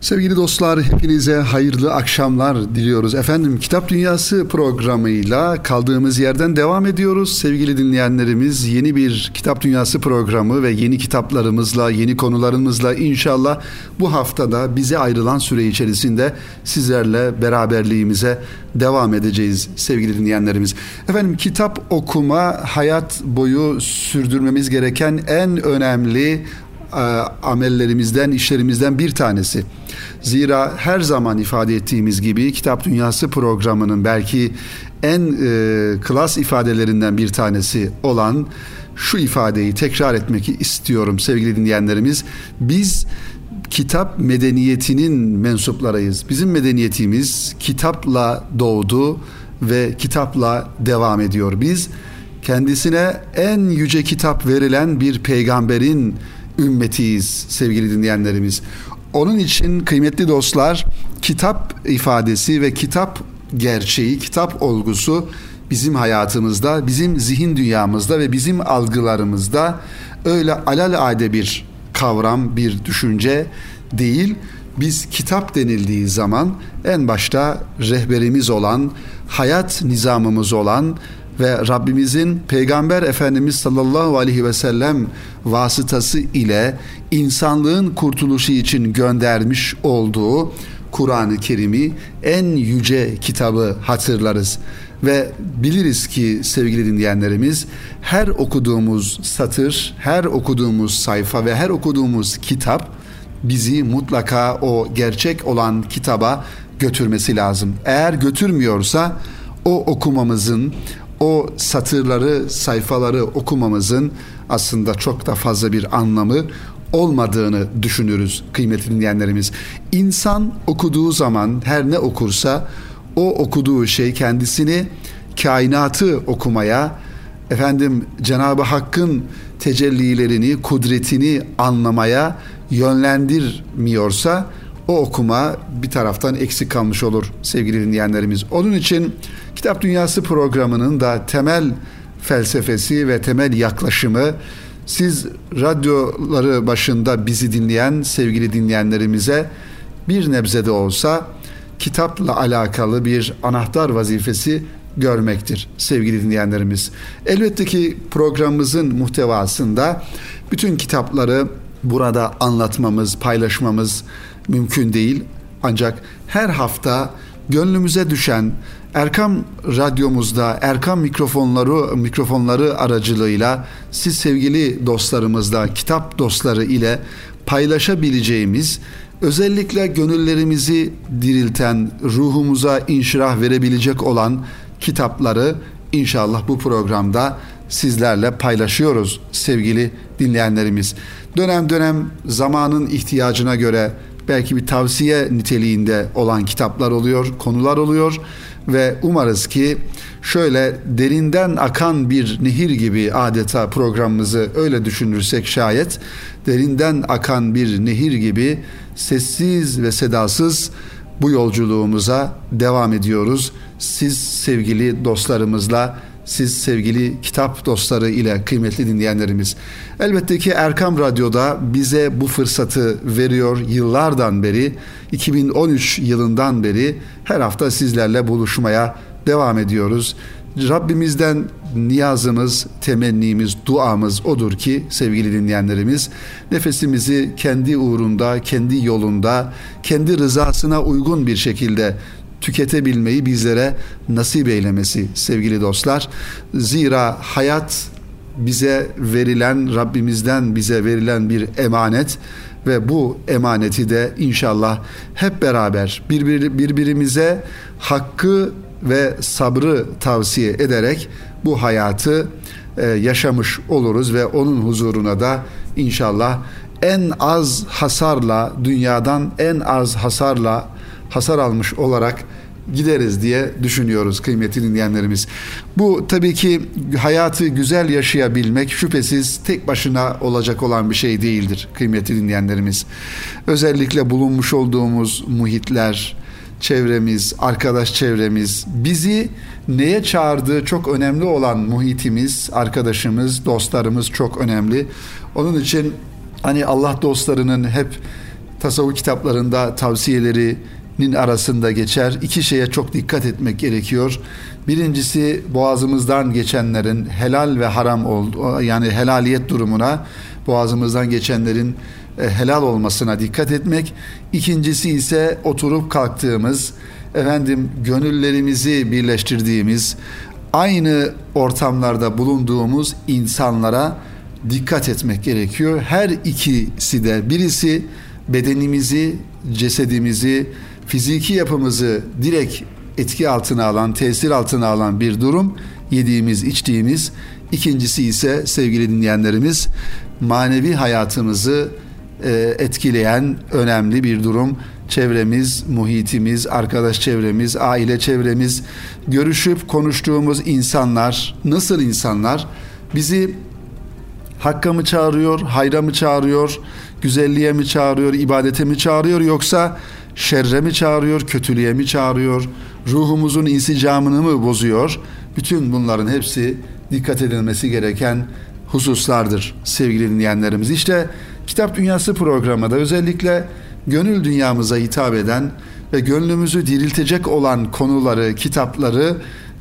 Sevgili dostlar hepinize hayırlı akşamlar diliyoruz. Efendim Kitap Dünyası programıyla kaldığımız yerden devam ediyoruz. Sevgili dinleyenlerimiz yeni bir Kitap Dünyası programı ve yeni kitaplarımızla, yeni konularımızla inşallah bu haftada bize ayrılan süre içerisinde sizlerle beraberliğimize devam edeceğiz sevgili dinleyenlerimiz. Efendim kitap okuma hayat boyu sürdürmemiz gereken en önemli e, amellerimizden, işlerimizden bir tanesi. Zira her zaman ifade ettiğimiz gibi Kitap Dünyası programının belki en e, klas ifadelerinden bir tanesi olan şu ifadeyi tekrar etmek istiyorum sevgili dinleyenlerimiz. Biz kitap medeniyetinin mensuplarıyız. Bizim medeniyetimiz kitapla doğdu ve kitapla devam ediyor. Biz kendisine en yüce kitap verilen bir peygamberin ümmetiyiz sevgili dinleyenlerimiz. Onun için kıymetli dostlar kitap ifadesi ve kitap gerçeği, kitap olgusu bizim hayatımızda, bizim zihin dünyamızda ve bizim algılarımızda öyle alelade bir kavram, bir düşünce değil. Biz kitap denildiği zaman en başta rehberimiz olan, hayat nizamımız olan ve Rabbimizin Peygamber Efendimiz sallallahu aleyhi ve sellem vasıtası ile insanlığın kurtuluşu için göndermiş olduğu Kur'an-ı Kerim'i en yüce kitabı hatırlarız ve biliriz ki sevgili dinleyenlerimiz her okuduğumuz satır, her okuduğumuz sayfa ve her okuduğumuz kitap bizi mutlaka o gerçek olan kitaba götürmesi lazım. Eğer götürmüyorsa o okumamızın, o satırları, sayfaları okumamızın aslında çok da fazla bir anlamı olmadığını düşünürüz kıymetli dinleyenlerimiz. İnsan okuduğu zaman her ne okursa o okuduğu şey kendisini kainatı okumaya, efendim Cenab-ı Hakk'ın tecellilerini, kudretini anlamaya yönlendirmiyorsa o okuma bir taraftan eksik kalmış olur sevgili dinleyenlerimiz. Onun için Kitap Dünyası programının da temel felsefesi ve temel yaklaşımı siz radyoları başında bizi dinleyen sevgili dinleyenlerimize bir nebze de olsa kitapla alakalı bir anahtar vazifesi görmektir sevgili dinleyenlerimiz. Elbette ki programımızın muhtevasında bütün kitapları burada anlatmamız, paylaşmamız mümkün değil. Ancak her hafta gönlümüze düşen Erkam radyomuzda Erkam mikrofonları mikrofonları aracılığıyla siz sevgili dostlarımızla kitap dostları ile paylaşabileceğimiz özellikle gönüllerimizi dirilten, ruhumuza inşirah verebilecek olan kitapları inşallah bu programda sizlerle paylaşıyoruz sevgili dinleyenlerimiz. Dönem dönem zamanın ihtiyacına göre belki bir tavsiye niteliğinde olan kitaplar oluyor, konular oluyor ve umarız ki şöyle derinden akan bir nehir gibi adeta programımızı öyle düşünürsek şayet derinden akan bir nehir gibi sessiz ve sedasız bu yolculuğumuza devam ediyoruz. Siz sevgili dostlarımızla siz sevgili kitap dostları ile kıymetli dinleyenlerimiz. Elbette ki Erkam Radyo'da bize bu fırsatı veriyor yıllardan beri, 2013 yılından beri her hafta sizlerle buluşmaya devam ediyoruz. Rabbimizden niyazımız, temennimiz, duamız odur ki sevgili dinleyenlerimiz nefesimizi kendi uğrunda, kendi yolunda, kendi rızasına uygun bir şekilde tüketebilmeyi bizlere nasip eylemesi sevgili dostlar. Zira hayat bize verilen Rabbimizden bize verilen bir emanet ve bu emaneti de inşallah hep beraber birbir, birbirimize hakkı ve sabrı tavsiye ederek bu hayatı e, yaşamış oluruz ve onun huzuruna da inşallah en az hasarla dünyadan en az hasarla hasar almış olarak gideriz diye düşünüyoruz kıymetli dinleyenlerimiz. Bu tabii ki hayatı güzel yaşayabilmek şüphesiz tek başına olacak olan bir şey değildir kıymetli dinleyenlerimiz. Özellikle bulunmuş olduğumuz muhitler, çevremiz, arkadaş çevremiz bizi neye çağırdığı çok önemli olan muhitimiz, arkadaşımız, dostlarımız çok önemli. Onun için hani Allah dostlarının hep tasavvuf kitaplarında tavsiyelerinin arasında geçer. İki şeye çok dikkat etmek gerekiyor. Birincisi boğazımızdan geçenlerin helal ve haram oldu yani helaliyet durumuna boğazımızdan geçenlerin e, helal olmasına dikkat etmek. İkincisi ise oturup kalktığımız efendim gönüllerimizi birleştirdiğimiz aynı ortamlarda bulunduğumuz insanlara dikkat etmek gerekiyor. Her ikisi de birisi bedenimizi, cesedimizi, fiziki yapımızı direkt etki altına alan, tesir altına alan bir durum. Yediğimiz, içtiğimiz. İkincisi ise sevgili dinleyenlerimiz manevi hayatımızı e, etkileyen önemli bir durum. Çevremiz, muhitimiz, arkadaş çevremiz, aile çevremiz, görüşüp konuştuğumuz insanlar, nasıl insanlar bizi hakka mı çağırıyor, hayra mı çağırıyor, güzelliğe mi çağırıyor, ibadete mi çağırıyor yoksa şerre mi çağırıyor, kötülüğe mi çağırıyor, ruhumuzun insicamını mı bozuyor? Bütün bunların hepsi dikkat edilmesi gereken hususlardır sevgili dinleyenlerimiz. İşte Kitap Dünyası programında özellikle gönül dünyamıza hitap eden ve gönlümüzü diriltecek olan konuları, kitapları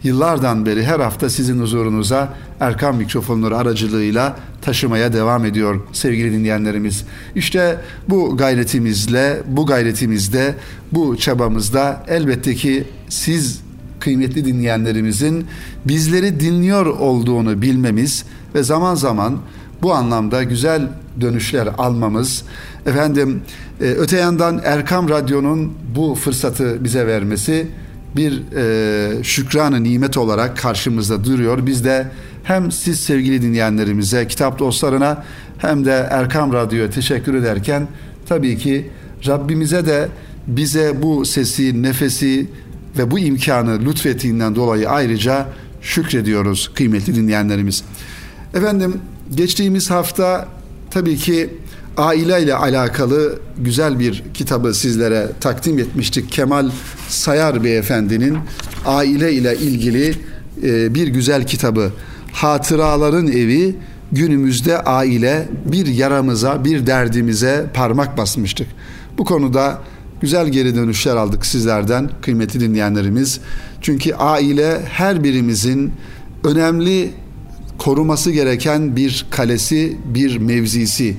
yıllardan beri her hafta sizin huzurunuza Erkam mikrofonları aracılığıyla taşımaya devam ediyor sevgili dinleyenlerimiz. İşte bu gayretimizle, bu gayretimizde, bu çabamızda elbette ki siz kıymetli dinleyenlerimizin bizleri dinliyor olduğunu bilmemiz ve zaman zaman bu anlamda güzel dönüşler almamız efendim e, öte yandan Erkam Radyo'nun bu fırsatı bize vermesi bir e, şükranı nimet olarak karşımızda duruyor. Biz de hem siz sevgili dinleyenlerimize, kitap dostlarına hem de Erkam Radyo'ya teşekkür ederken tabii ki Rabbimize de bize bu sesi, nefesi ve bu imkanı lütfettiğinden dolayı ayrıca şükrediyoruz kıymetli dinleyenlerimiz. Efendim geçtiğimiz hafta tabii ki aile ile alakalı güzel bir kitabı sizlere takdim etmiştik. Kemal Sayar Beyefendi'nin aile ile ilgili e, bir güzel kitabı. Hatıraların evi günümüzde aile bir yaramıza, bir derdimize parmak basmıştık. Bu konuda güzel geri dönüşler aldık sizlerden kıymetli dinleyenlerimiz. Çünkü aile her birimizin önemli koruması gereken bir kalesi, bir mevzisi.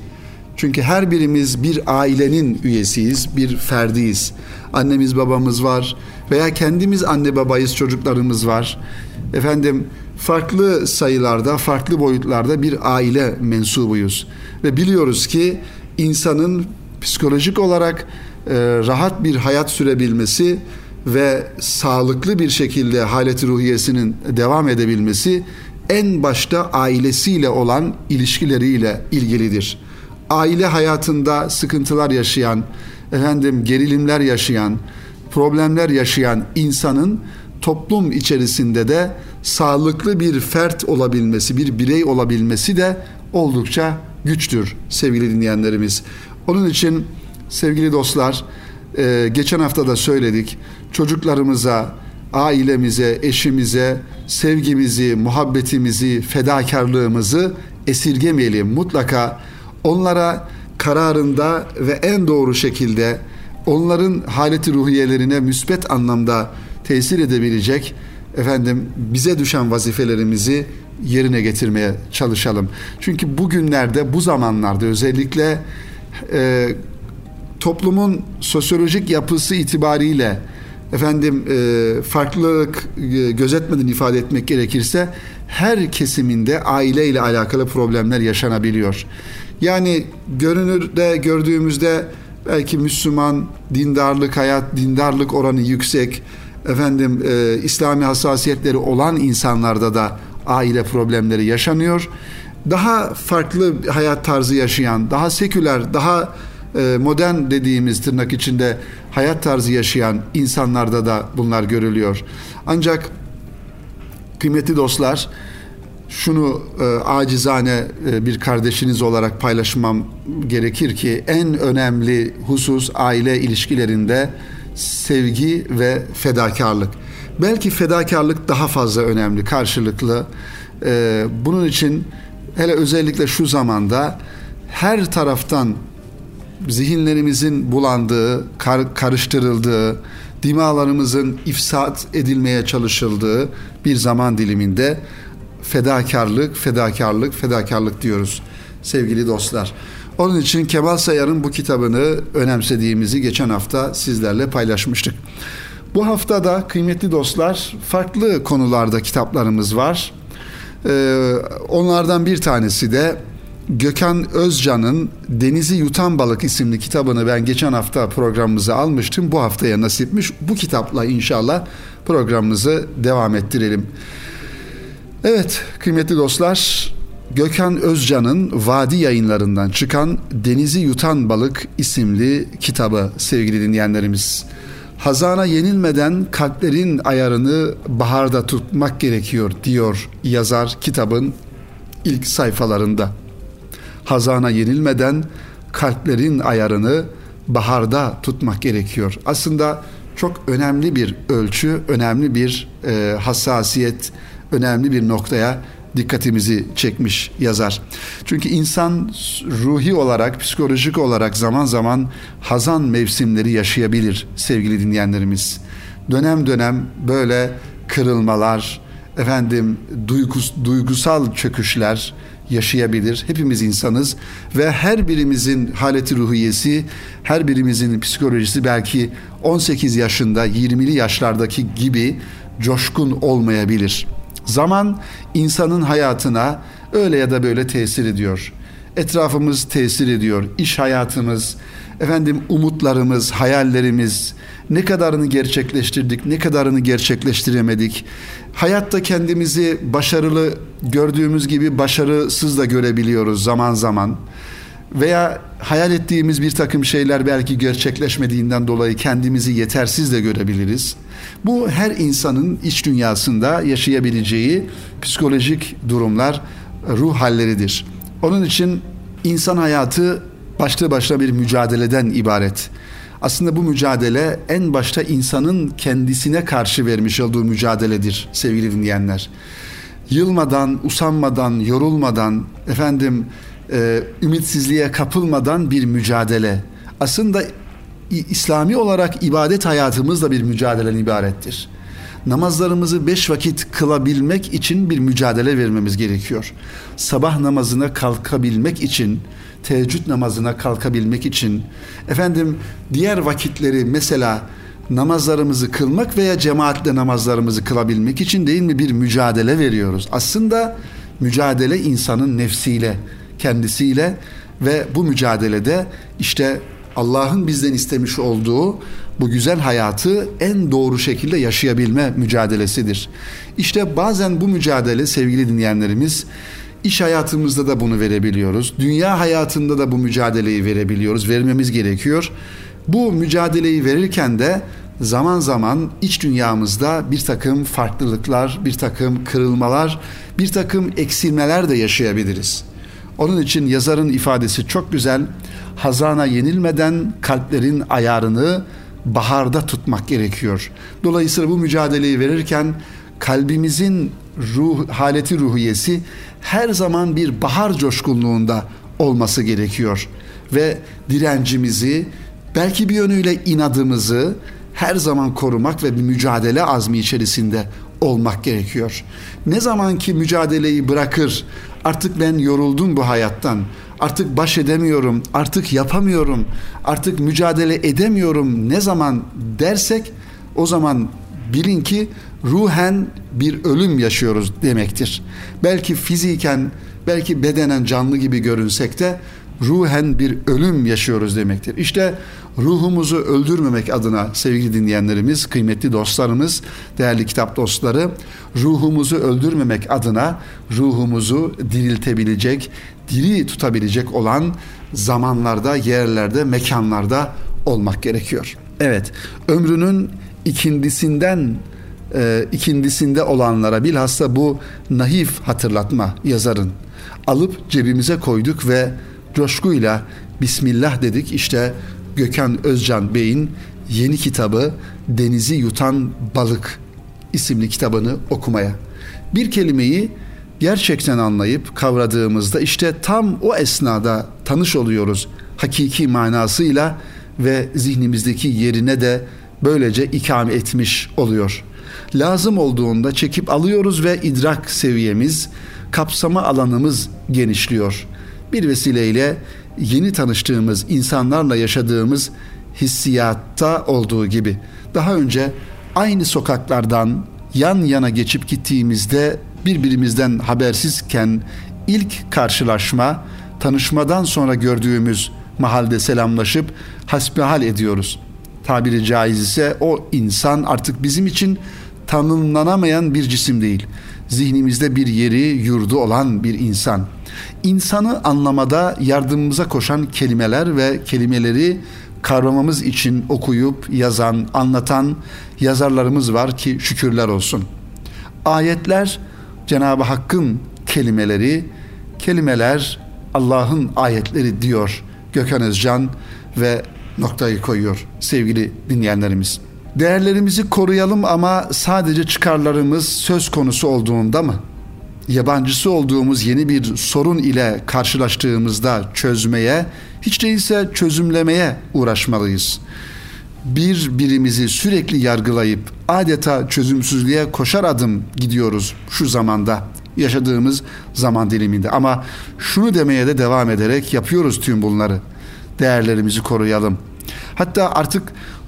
Çünkü her birimiz bir ailenin üyesiyiz, bir ferdiyiz. Annemiz babamız var veya kendimiz anne babayız, çocuklarımız var. Efendim farklı sayılarda, farklı boyutlarda bir aile mensubuyuz. Ve biliyoruz ki insanın psikolojik olarak e, rahat bir hayat sürebilmesi ve sağlıklı bir şekilde haleti ruhiyesinin devam edebilmesi en başta ailesiyle olan ilişkileriyle ilgilidir. Aile hayatında sıkıntılar yaşayan, efendim gerilimler yaşayan, problemler yaşayan insanın toplum içerisinde de sağlıklı bir fert olabilmesi, bir birey olabilmesi de oldukça güçtür sevgili dinleyenlerimiz. Onun için sevgili dostlar, e, geçen hafta da söyledik. Çocuklarımıza, ailemize, eşimize sevgimizi, muhabbetimizi, fedakarlığımızı esirgemeyelim. Mutlaka onlara kararında ve en doğru şekilde onların haleti ruhiyelerine müsbet anlamda tesir edebilecek efendim bize düşen vazifelerimizi yerine getirmeye çalışalım. Çünkü bugünlerde bu zamanlarda özellikle e, toplumun sosyolojik yapısı itibariyle efendim e, farklılık e, gözetmeden ifade etmek gerekirse her kesiminde aile ile alakalı problemler yaşanabiliyor. Yani görünürde gördüğümüzde belki Müslüman dindarlık hayat dindarlık oranı yüksek efendim e, İslami hassasiyetleri olan insanlarda da aile problemleri yaşanıyor. Daha farklı hayat tarzı yaşayan, daha seküler, daha e, modern dediğimiz tırnak içinde hayat tarzı yaşayan insanlarda da bunlar görülüyor. Ancak kıymetli dostlar şunu e, acizane e, bir kardeşiniz olarak paylaşmam gerekir ki en önemli husus aile ilişkilerinde sevgi ve fedakarlık. Belki fedakarlık daha fazla önemli karşılıklı. E, bunun için hele özellikle şu zamanda her taraftan zihinlerimizin bulandığı, kar, karıştırıldığı, dimalarımızın ifsat edilmeye çalışıldığı bir zaman diliminde fedakarlık, fedakarlık, fedakarlık diyoruz sevgili dostlar. Onun için Kemal Sayar'ın bu kitabını önemsediğimizi geçen hafta sizlerle paylaşmıştık. Bu haftada kıymetli dostlar farklı konularda kitaplarımız var. Ee, onlardan bir tanesi de Gökhan Özcan'ın Denizi Yutan Balık isimli kitabını ben geçen hafta programımıza almıştım. Bu haftaya nasipmiş. Bu kitapla inşallah programımızı devam ettirelim. Evet kıymetli dostlar Gökhan Özcan'ın Vadi yayınlarından çıkan Denizi Yutan Balık isimli kitabı sevgili dinleyenlerimiz. Hazana yenilmeden kalplerin ayarını baharda tutmak gerekiyor diyor yazar kitabın ilk sayfalarında. Hazana yenilmeden kalplerin ayarını baharda tutmak gerekiyor. Aslında çok önemli bir ölçü, önemli bir e, hassasiyet, önemli bir noktaya dikkatimizi çekmiş yazar. Çünkü insan ruhi olarak, psikolojik olarak zaman zaman hazan mevsimleri yaşayabilir sevgili dinleyenlerimiz. Dönem dönem böyle kırılmalar, efendim duygus, duygusal çöküşler yaşayabilir. Hepimiz insanız ve her birimizin haleti ruhiyesi, her birimizin psikolojisi belki 18 yaşında, 20'li yaşlardaki gibi coşkun olmayabilir. Zaman insanın hayatına öyle ya da böyle tesir ediyor. Etrafımız tesir ediyor. İş hayatımız, efendim umutlarımız, hayallerimiz ne kadarını gerçekleştirdik, ne kadarını gerçekleştiremedik. Hayatta kendimizi başarılı gördüğümüz gibi başarısız da görebiliyoruz zaman zaman. Veya hayal ettiğimiz bir takım şeyler belki gerçekleşmediğinden dolayı kendimizi yetersiz de görebiliriz. Bu her insanın iç dünyasında yaşayabileceği psikolojik durumlar, ruh halleridir. Onun için insan hayatı başlı başına bir mücadeleden ibaret. Aslında bu mücadele en başta insanın kendisine karşı vermiş olduğu mücadeledir sevgili dinleyenler. Yılmadan, usanmadan, yorulmadan, efendim e, ümitsizliğe kapılmadan bir mücadele. Aslında İslami olarak ibadet hayatımız da bir mücadeleden ibarettir. Namazlarımızı beş vakit kılabilmek için bir mücadele vermemiz gerekiyor. Sabah namazına kalkabilmek için, teheccüd namazına kalkabilmek için, efendim diğer vakitleri mesela namazlarımızı kılmak veya cemaatle namazlarımızı kılabilmek için değil mi bir mücadele veriyoruz. Aslında mücadele insanın nefsiyle, kendisiyle ve bu mücadelede işte Allah'ın bizden istemiş olduğu bu güzel hayatı en doğru şekilde yaşayabilme mücadelesidir. İşte bazen bu mücadele sevgili dinleyenlerimiz iş hayatımızda da bunu verebiliyoruz. Dünya hayatında da bu mücadeleyi verebiliyoruz. Vermemiz gerekiyor. Bu mücadeleyi verirken de zaman zaman iç dünyamızda bir takım farklılıklar, bir takım kırılmalar, bir takım eksilmeler de yaşayabiliriz. Onun için yazarın ifadesi çok güzel. Hazana yenilmeden kalplerin ayarını baharda tutmak gerekiyor. Dolayısıyla bu mücadeleyi verirken kalbimizin ruh haleti ruhiyesi her zaman bir bahar coşkunluğunda olması gerekiyor ve direncimizi belki bir yönüyle inadımızı her zaman korumak ve bir mücadele azmi içerisinde olmak gerekiyor. Ne zaman ki mücadeleyi bırakır, artık ben yoruldum bu hayattan, artık baş edemiyorum, artık yapamıyorum, artık mücadele edemiyorum ne zaman dersek o zaman bilin ki ruhen bir ölüm yaşıyoruz demektir. Belki fiziken, belki bedenen canlı gibi görünsek de ruhen bir ölüm yaşıyoruz demektir. İşte ruhumuzu öldürmemek adına sevgili dinleyenlerimiz, kıymetli dostlarımız, değerli kitap dostları, ruhumuzu öldürmemek adına ruhumuzu diriltebilecek, diri tutabilecek olan zamanlarda, yerlerde, mekanlarda olmak gerekiyor. Evet, ömrünün ikindisinden e, ikindisinde olanlara bilhassa bu naif hatırlatma yazarın alıp cebimize koyduk ve coşkuyla Bismillah dedik. İşte Gökhan Özcan Bey'in yeni kitabı Denizi Yutan Balık isimli kitabını okumaya. Bir kelimeyi gerçekten anlayıp kavradığımızda işte tam o esnada tanış oluyoruz hakiki manasıyla ve zihnimizdeki yerine de böylece ikame etmiş oluyor. Lazım olduğunda çekip alıyoruz ve idrak seviyemiz, kapsama alanımız genişliyor. Bir vesileyle yeni tanıştığımız insanlarla yaşadığımız hissiyatta olduğu gibi daha önce aynı sokaklardan yan yana geçip gittiğimizde birbirimizden habersizken ilk karşılaşma tanışmadan sonra gördüğümüz mahalde selamlaşıp hasbihal ediyoruz. Tabiri caiz ise o insan artık bizim için tanımlanamayan bir cisim değil. Zihnimizde bir yeri, yurdu olan bir insan. İnsanı anlamada yardımımıza koşan kelimeler ve kelimeleri kavramamız için okuyup yazan, anlatan yazarlarımız var ki şükürler olsun. Ayetler Cenab-ı Hakk'ın kelimeleri, kelimeler Allah'ın ayetleri diyor Gökhan Özcan ve noktayı koyuyor sevgili dinleyenlerimiz. Değerlerimizi koruyalım ama sadece çıkarlarımız söz konusu olduğunda mı? Yabancısı olduğumuz yeni bir sorun ile karşılaştığımızda çözmeye, hiç değilse çözümlemeye uğraşmalıyız. Bir birimizi sürekli yargılayıp adeta çözümsüzlüğe koşar adım gidiyoruz şu zamanda yaşadığımız zaman diliminde. Ama şunu demeye de devam ederek yapıyoruz tüm bunları. Değerlerimizi koruyalım. Hatta artık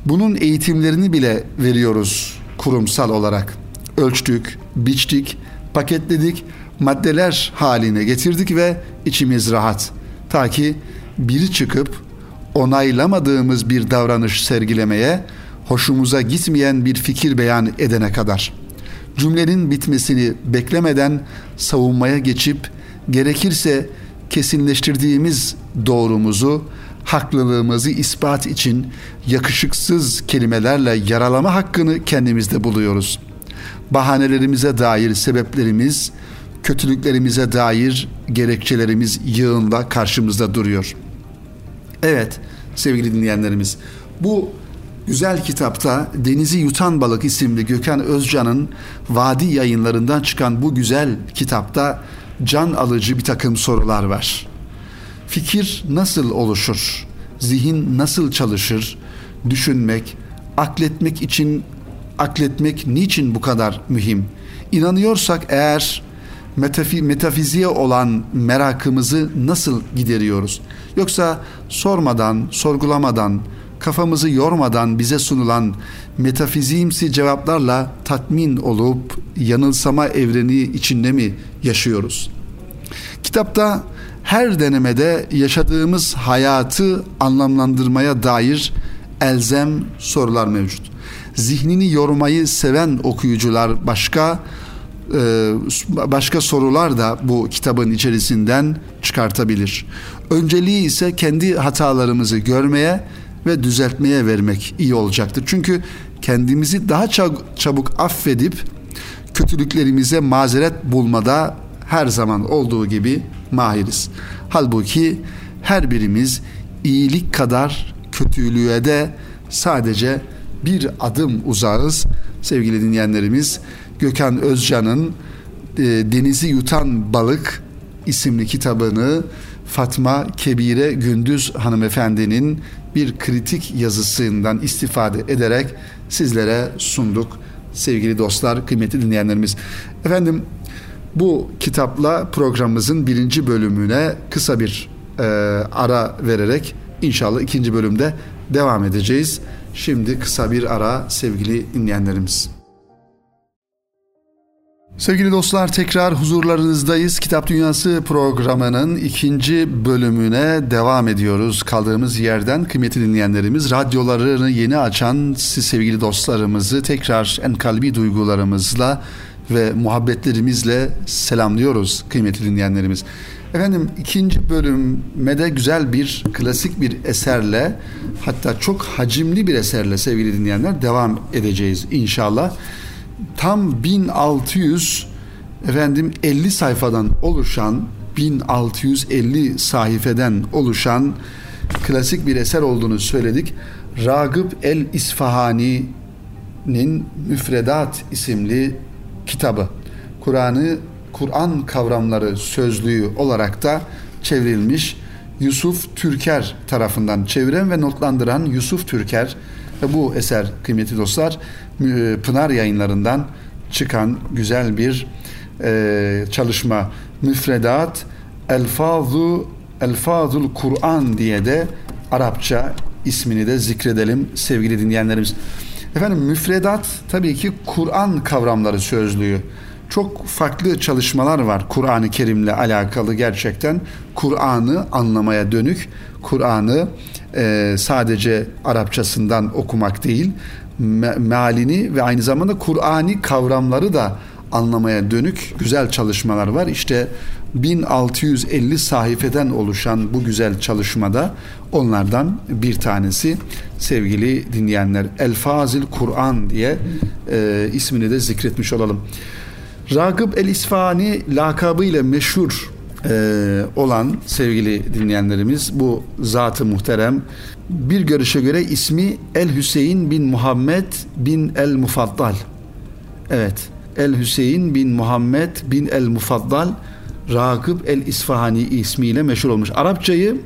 bunun eğitimlerini bile veriyoruz kurumsal olarak. Ölçtük, biçtik, paketledik, maddeler haline getirdik ve içimiz rahat. Ta ki biri çıkıp onaylamadığımız bir davranış sergilemeye, hoşumuza gitmeyen bir fikir beyan edene kadar. Cümlenin bitmesini beklemeden savunmaya geçip gerekirse kesinleştirdiğimiz doğrumuzu haklılığımızı ispat için yakışıksız kelimelerle yaralama hakkını kendimizde buluyoruz. Bahanelerimize dair sebeplerimiz, kötülüklerimize dair gerekçelerimiz yığınla karşımızda duruyor. Evet sevgili dinleyenlerimiz bu güzel kitapta Denizi Yutan Balık isimli Gökhan Özcan'ın Vadi yayınlarından çıkan bu güzel kitapta can alıcı bir takım sorular var. Fikir nasıl oluşur? Zihin nasıl çalışır? Düşünmek, akletmek için akletmek niçin bu kadar mühim? İnanıyorsak eğer metafi, metafiziğe olan merakımızı nasıl gideriyoruz? Yoksa sormadan, sorgulamadan, kafamızı yormadan bize sunulan metafiziğimsi cevaplarla tatmin olup yanılsama evreni içinde mi yaşıyoruz? Kitapta her denemede yaşadığımız hayatı anlamlandırmaya dair elzem sorular mevcut. Zihnini yormayı seven okuyucular başka e, başka sorular da bu kitabın içerisinden çıkartabilir. Önceliği ise kendi hatalarımızı görmeye ve düzeltmeye vermek iyi olacaktır. Çünkü kendimizi daha çabuk affedip kötülüklerimize mazeret bulmada her zaman olduğu gibi mahiriz. Halbuki her birimiz iyilik kadar kötülüğe de sadece bir adım uzağız. Sevgili dinleyenlerimiz Gökhan Özcan'ın e, Denizi Yutan Balık isimli kitabını Fatma Kebire Gündüz hanımefendinin bir kritik yazısından istifade ederek sizlere sunduk. Sevgili dostlar, kıymetli dinleyenlerimiz. Efendim bu kitapla programımızın birinci bölümüne kısa bir e, ara vererek inşallah ikinci bölümde devam edeceğiz. Şimdi kısa bir ara sevgili dinleyenlerimiz. Sevgili dostlar tekrar huzurlarınızdayız. Kitap Dünyası programının ikinci bölümüne devam ediyoruz. Kaldığımız yerden kıymetli dinleyenlerimiz radyolarını yeni açan siz sevgili dostlarımızı tekrar en kalbi duygularımızla ve muhabbetlerimizle selamlıyoruz kıymetli dinleyenlerimiz. Efendim ikinci bölüme de güzel bir klasik bir eserle hatta çok hacimli bir eserle sevgili dinleyenler devam edeceğiz inşallah. Tam 1600 efendim 50 sayfadan oluşan 1650 sayfeden oluşan klasik bir eser olduğunu söyledik. Ragıp el İsfahani'nin Müfredat isimli kitabı. Kur'an'ı Kur'an kavramları sözlüğü olarak da çevrilmiş Yusuf Türker tarafından çeviren ve notlandıran Yusuf Türker ve bu eser kıymetli dostlar Pınar yayınlarından çıkan güzel bir e, çalışma müfredat elfazu elfazul Kur'an diye de Arapça ismini de zikredelim sevgili dinleyenlerimiz. Efendim müfredat tabii ki Kur'an kavramları sözlüğü. Çok farklı çalışmalar var Kur'an-ı Kerim'le alakalı gerçekten. Kur'an'ı anlamaya dönük, Kur'an'ı e, sadece Arapçasından okumak değil, me- mealini ve aynı zamanda Kur'ani kavramları da anlamaya dönük güzel çalışmalar var. İşte 1650 sayfeden oluşan bu güzel çalışmada onlardan bir tanesi sevgili dinleyenler Elfazil Kur'an diye e, ismini de zikretmiş olalım. Ragıp el-İsfani lakabıyla meşhur e, olan sevgili dinleyenlerimiz bu zatı muhterem bir görüşe göre ismi El Hüseyin bin Muhammed bin El Mufaddal. Evet. El Hüseyin bin Muhammed bin El Mufaddal Ragıp El İsfahani ismiyle meşhur olmuş. Arapçayı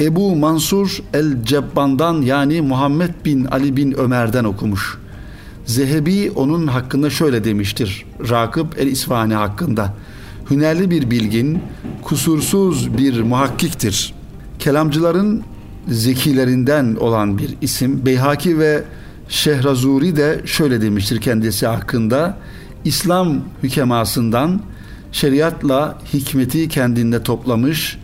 Ebu Mansur El Cebban'dan yani Muhammed bin Ali bin Ömer'den okumuş. Zehebi onun hakkında şöyle demiştir. Rakıp El İsfahani hakkında. Hünerli bir bilgin, kusursuz bir muhakkiktir. Kelamcıların zekilerinden olan bir isim. Beyhaki ve Şehrazuri de şöyle demiştir kendisi hakkında. İslam hükemasından şeriatla hikmeti kendinde toplamış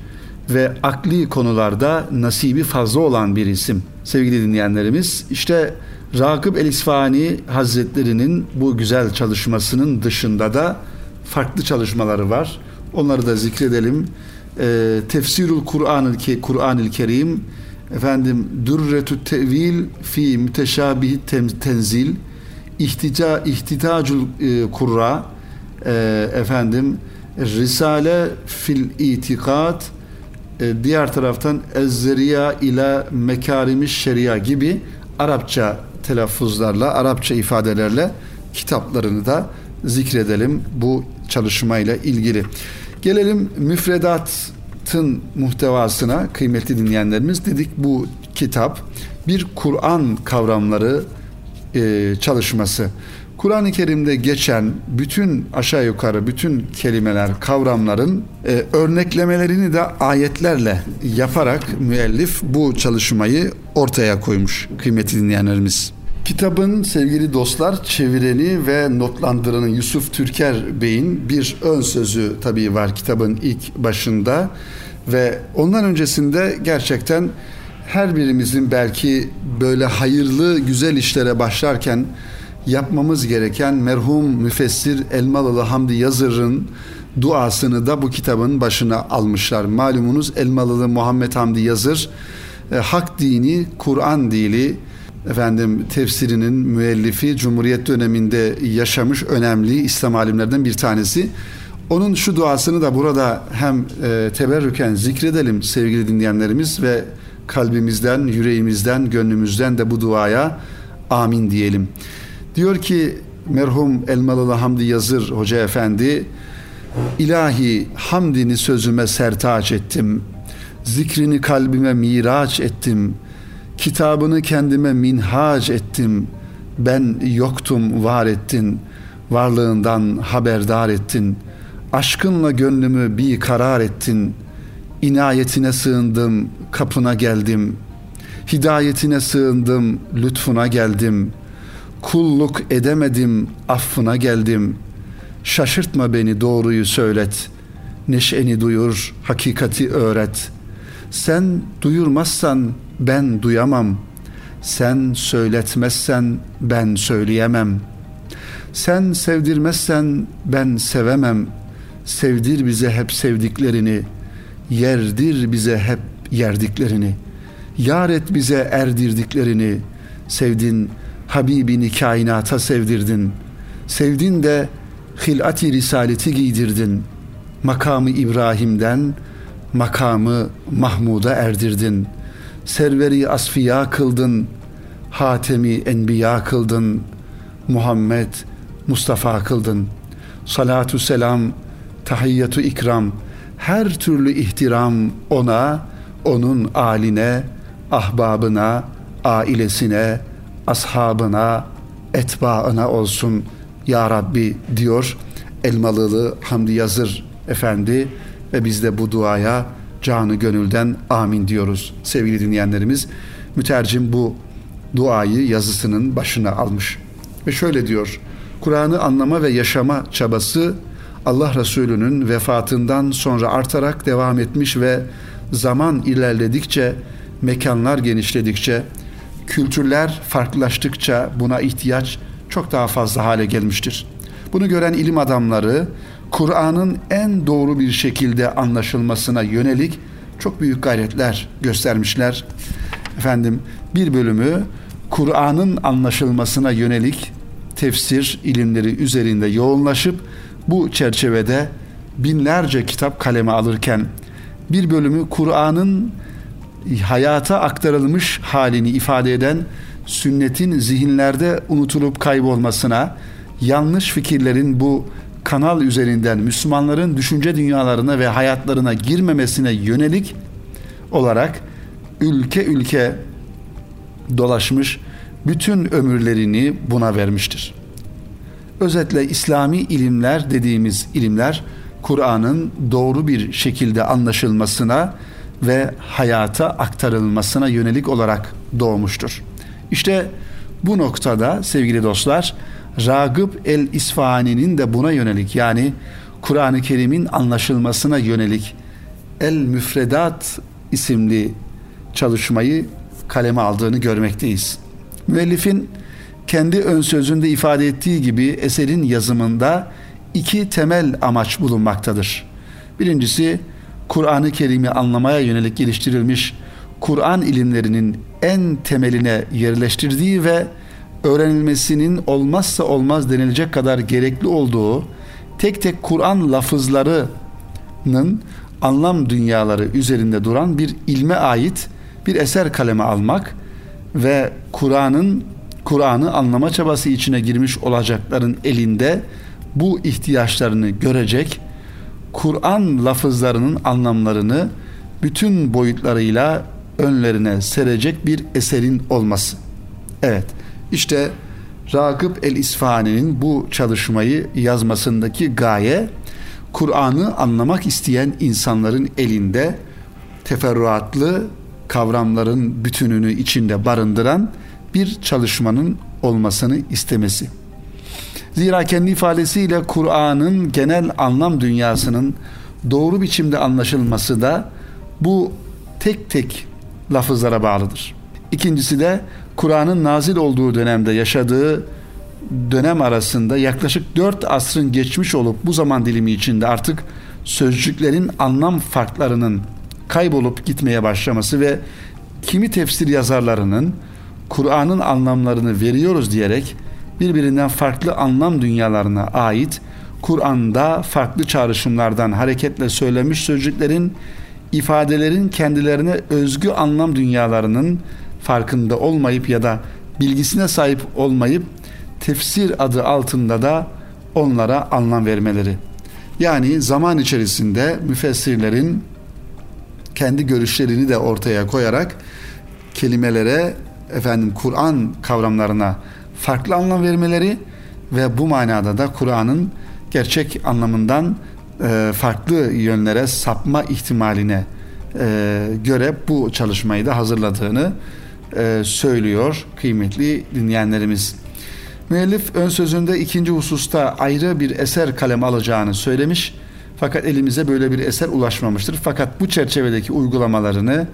ve akli konularda nasibi fazla olan bir isim. Sevgili dinleyenlerimiz işte Rakıp el-İsfahani Hazretleri'nin bu güzel çalışmasının dışında da farklı çalışmaları var. Onları da zikredelim. E, Tefsirul Kur'an-ı Kur'an-ı Kerim efendim Dürretü Tevil fi Müteşabih Tenzil İhtica İhtitacul e, Kurra e, efendim Risale fil İtikat e, diğer taraftan Ezzeriya ile Mekarimi Şeria gibi Arapça telaffuzlarla, Arapça ifadelerle kitaplarını da zikredelim bu çalışmayla ilgili. Gelelim müfredatın muhtevasına kıymetli dinleyenlerimiz dedik bu kitap bir Kur'an kavramları e, çalışması. Kur'an-ı Kerim'de geçen bütün aşağı yukarı bütün kelimeler, kavramların e, örneklemelerini de ayetlerle yaparak müellif bu çalışmayı ortaya koymuş kıymetli dinleyenlerimiz. Kitabın sevgili dostlar çevireni ve notlandıranı Yusuf Türker Bey'in bir ön sözü tabii var kitabın ilk başında ve ondan öncesinde gerçekten her birimizin belki böyle hayırlı güzel işlere başlarken yapmamız gereken merhum müfessir Elmalılı Hamdi Yazır'ın duasını da bu kitabın başına almışlar. Malumunuz Elmalılı Muhammed Hamdi Yazır e, hak dini, Kur'an dili efendim tefsirinin müellifi Cumhuriyet döneminde yaşamış önemli İslam alimlerden bir tanesi. Onun şu duasını da burada hem e, teberrüken zikredelim sevgili dinleyenlerimiz ve kalbimizden, yüreğimizden, gönlümüzden de bu duaya amin diyelim. Diyor ki merhum Elmalılı Hamdi Yazır Hoca Efendi İlahi hamdini sözüme sertaç ettim. Zikrini kalbime miraç ettim. Kitabını kendime minhac ettim. Ben yoktum var ettin. Varlığından haberdar ettin. Aşkınla gönlümü bir karar ettin. İnayetine sığındım, kapına geldim. Hidayetine sığındım, lütfuna geldim.'' Kulluk edemedim, affına geldim. Şaşırtma beni doğruyu söylet. Neşeni duyur, hakikati öğret. Sen duyurmazsan ben duyamam. Sen söyletmezsen ben söyleyemem. Sen sevdirmezsen ben sevemem. Sevdir bize hep sevdiklerini. Yerdir bize hep yerdiklerini. Yar et bize erdirdiklerini. Sevdin Habibini kainata sevdirdin. Sevdin de hilati risaleti giydirdin. Makamı İbrahim'den makamı Mahmud'a erdirdin. Serveri asfiya kıldın. Hatemi enbiya kıldın. Muhammed Mustafa kıldın. Salatu selam, tahiyyatu ikram, her türlü ihtiram ona, onun aline, ahbabına, ailesine, ashabına, etbaına olsun ya Rabbi diyor Elmalılı Hamdi Yazır Efendi ve biz de bu duaya canı gönülden amin diyoruz sevgili dinleyenlerimiz. Mütercim bu duayı yazısının başına almış. Ve şöyle diyor. Kur'an'ı anlama ve yaşama çabası Allah Resulü'nün vefatından sonra artarak devam etmiş ve zaman ilerledikçe, mekanlar genişledikçe, kültürler farklılaştıkça buna ihtiyaç çok daha fazla hale gelmiştir. Bunu gören ilim adamları Kur'an'ın en doğru bir şekilde anlaşılmasına yönelik çok büyük gayretler göstermişler. Efendim bir bölümü Kur'an'ın anlaşılmasına yönelik tefsir ilimleri üzerinde yoğunlaşıp bu çerçevede binlerce kitap kaleme alırken bir bölümü Kur'an'ın hayata aktarılmış halini ifade eden sünnetin zihinlerde unutulup kaybolmasına, yanlış fikirlerin bu kanal üzerinden Müslümanların düşünce dünyalarına ve hayatlarına girmemesine yönelik olarak ülke ülke dolaşmış bütün ömürlerini buna vermiştir. Özetle İslami ilimler dediğimiz ilimler Kur'an'ın doğru bir şekilde anlaşılmasına ve hayata aktarılmasına yönelik olarak doğmuştur. İşte bu noktada sevgili dostlar Ragıp el-İsfahani'nin de buna yönelik yani Kur'an-ı Kerim'in anlaşılmasına yönelik El Müfredat isimli çalışmayı kaleme aldığını görmekteyiz. Müellifin kendi ön sözünde ifade ettiği gibi eserin yazımında iki temel amaç bulunmaktadır. Birincisi Kur'an-ı Kerim'i anlamaya yönelik geliştirilmiş Kur'an ilimlerinin en temeline yerleştirdiği ve öğrenilmesinin olmazsa olmaz denilecek kadar gerekli olduğu tek tek Kur'an lafızlarının anlam dünyaları üzerinde duran bir ilme ait bir eser kaleme almak ve Kur'an'ın Kur'an'ı anlama çabası içine girmiş olacakların elinde bu ihtiyaçlarını görecek, Kur'an lafızlarının anlamlarını bütün boyutlarıyla önlerine serecek bir eserin olması. Evet, işte Ragıp el-İsfahani'nin bu çalışmayı yazmasındaki gaye Kur'an'ı anlamak isteyen insanların elinde teferruatlı kavramların bütününü içinde barındıran bir çalışmanın olmasını istemesi. Zira kendi ifadesiyle Kur'an'ın genel anlam dünyasının doğru biçimde anlaşılması da bu tek tek lafızlara bağlıdır. İkincisi de Kur'an'ın nazil olduğu dönemde yaşadığı dönem arasında yaklaşık dört asrın geçmiş olup bu zaman dilimi içinde artık sözcüklerin anlam farklarının kaybolup gitmeye başlaması ve kimi tefsir yazarlarının Kur'an'ın anlamlarını veriyoruz diyerek birbirinden farklı anlam dünyalarına ait Kur'an'da farklı çağrışımlardan hareketle söylemiş sözcüklerin ifadelerin kendilerine özgü anlam dünyalarının farkında olmayıp ya da bilgisine sahip olmayıp tefsir adı altında da onlara anlam vermeleri. Yani zaman içerisinde müfessirlerin kendi görüşlerini de ortaya koyarak kelimelere efendim Kur'an kavramlarına farklı anlam vermeleri ve bu manada da Kur'an'ın gerçek anlamından e, farklı yönlere sapma ihtimaline e, göre bu çalışmayı da hazırladığını e, söylüyor kıymetli dinleyenlerimiz. Müellif ön sözünde ikinci hususta ayrı bir eser kalem alacağını söylemiş. Fakat elimize böyle bir eser ulaşmamıştır. Fakat bu çerçevedeki uygulamalarını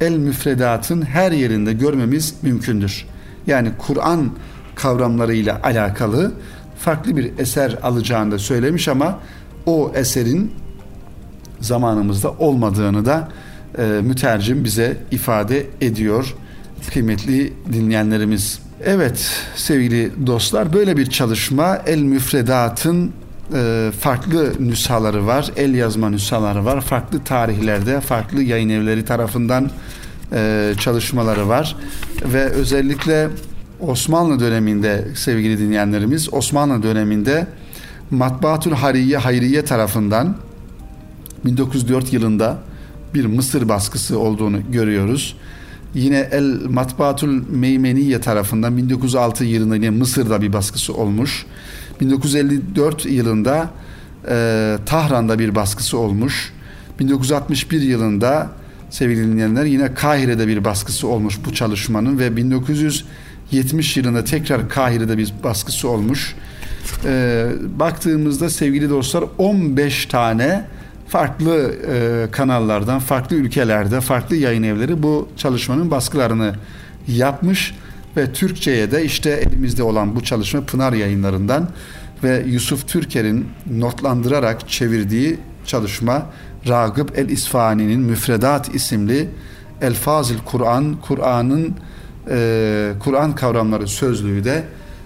el müfredatın her yerinde görmemiz mümkündür. Yani Kur'an kavramlarıyla alakalı farklı bir eser alacağını da söylemiş ama o eserin zamanımızda olmadığını da e, mütercim bize ifade ediyor kıymetli dinleyenlerimiz. Evet sevgili dostlar böyle bir çalışma El Müfredat'ın e, farklı nüshaları var. El yazma nüshaları var. Farklı tarihlerde farklı yayın evleri tarafından e, çalışmaları var. Ve özellikle Osmanlı döneminde sevgili dinleyenlerimiz Osmanlı döneminde Matbaatül Hariye Hayriye tarafından 1904 yılında bir Mısır baskısı olduğunu görüyoruz. Yine El Matbaatul Meymeniye tarafından 1906 yılında yine Mısır'da bir baskısı olmuş. 1954 yılında e, Tahran'da bir baskısı olmuş. 1961 yılında sevgili dinleyenler yine Kahire'de bir baskısı olmuş bu çalışmanın ve 1970 yılında tekrar Kahire'de bir baskısı olmuş. E, baktığımızda sevgili dostlar 15 tane farklı e, kanallardan, farklı ülkelerde, farklı yayın evleri bu çalışmanın baskılarını yapmış ve Türkçe'ye de işte elimizde olan bu çalışma Pınar yayınlarından ve Yusuf Türker'in notlandırarak çevirdiği çalışma Ragıp El İsfani'nin Müfredat isimli Elfazil Kur'an, Kur'an'ın e, Kur'an kavramları sözlüğü de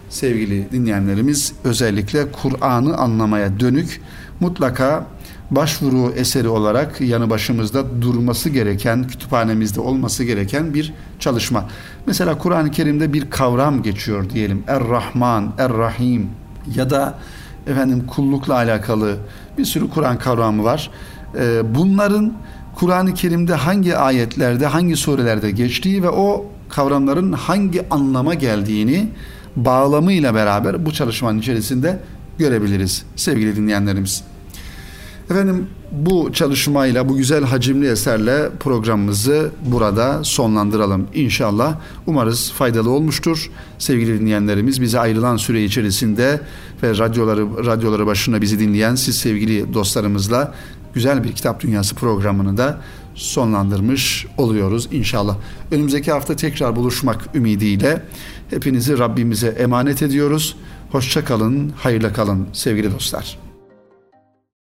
sevgili dinleyenlerimiz özellikle Kur'an'ı anlamaya dönük mutlaka başvuru eseri olarak yanı başımızda durması gereken, kütüphanemizde olması gereken bir çalışma. Mesela Kur'an-ı Kerim'de bir kavram geçiyor diyelim. Er-Rahman, Er-Rahim ya da efendim kullukla alakalı bir sürü Kur'an kavramı var. Ee, bunların Kur'an-ı Kerim'de hangi ayetlerde, hangi surelerde geçtiği ve o kavramların hangi anlama geldiğini bağlamıyla beraber bu çalışmanın içerisinde görebiliriz sevgili dinleyenlerimiz. Efendim bu çalışmayla bu güzel hacimli eserle programımızı burada sonlandıralım inşallah. Umarız faydalı olmuştur. Sevgili dinleyenlerimiz bize ayrılan süre içerisinde ve radyoları radyoları başında bizi dinleyen siz sevgili dostlarımızla güzel bir kitap dünyası programını da sonlandırmış oluyoruz inşallah. Önümüzdeki hafta tekrar buluşmak ümidiyle hepinizi Rabbimize emanet ediyoruz. Hoşça kalın, hayırla kalın sevgili dostlar.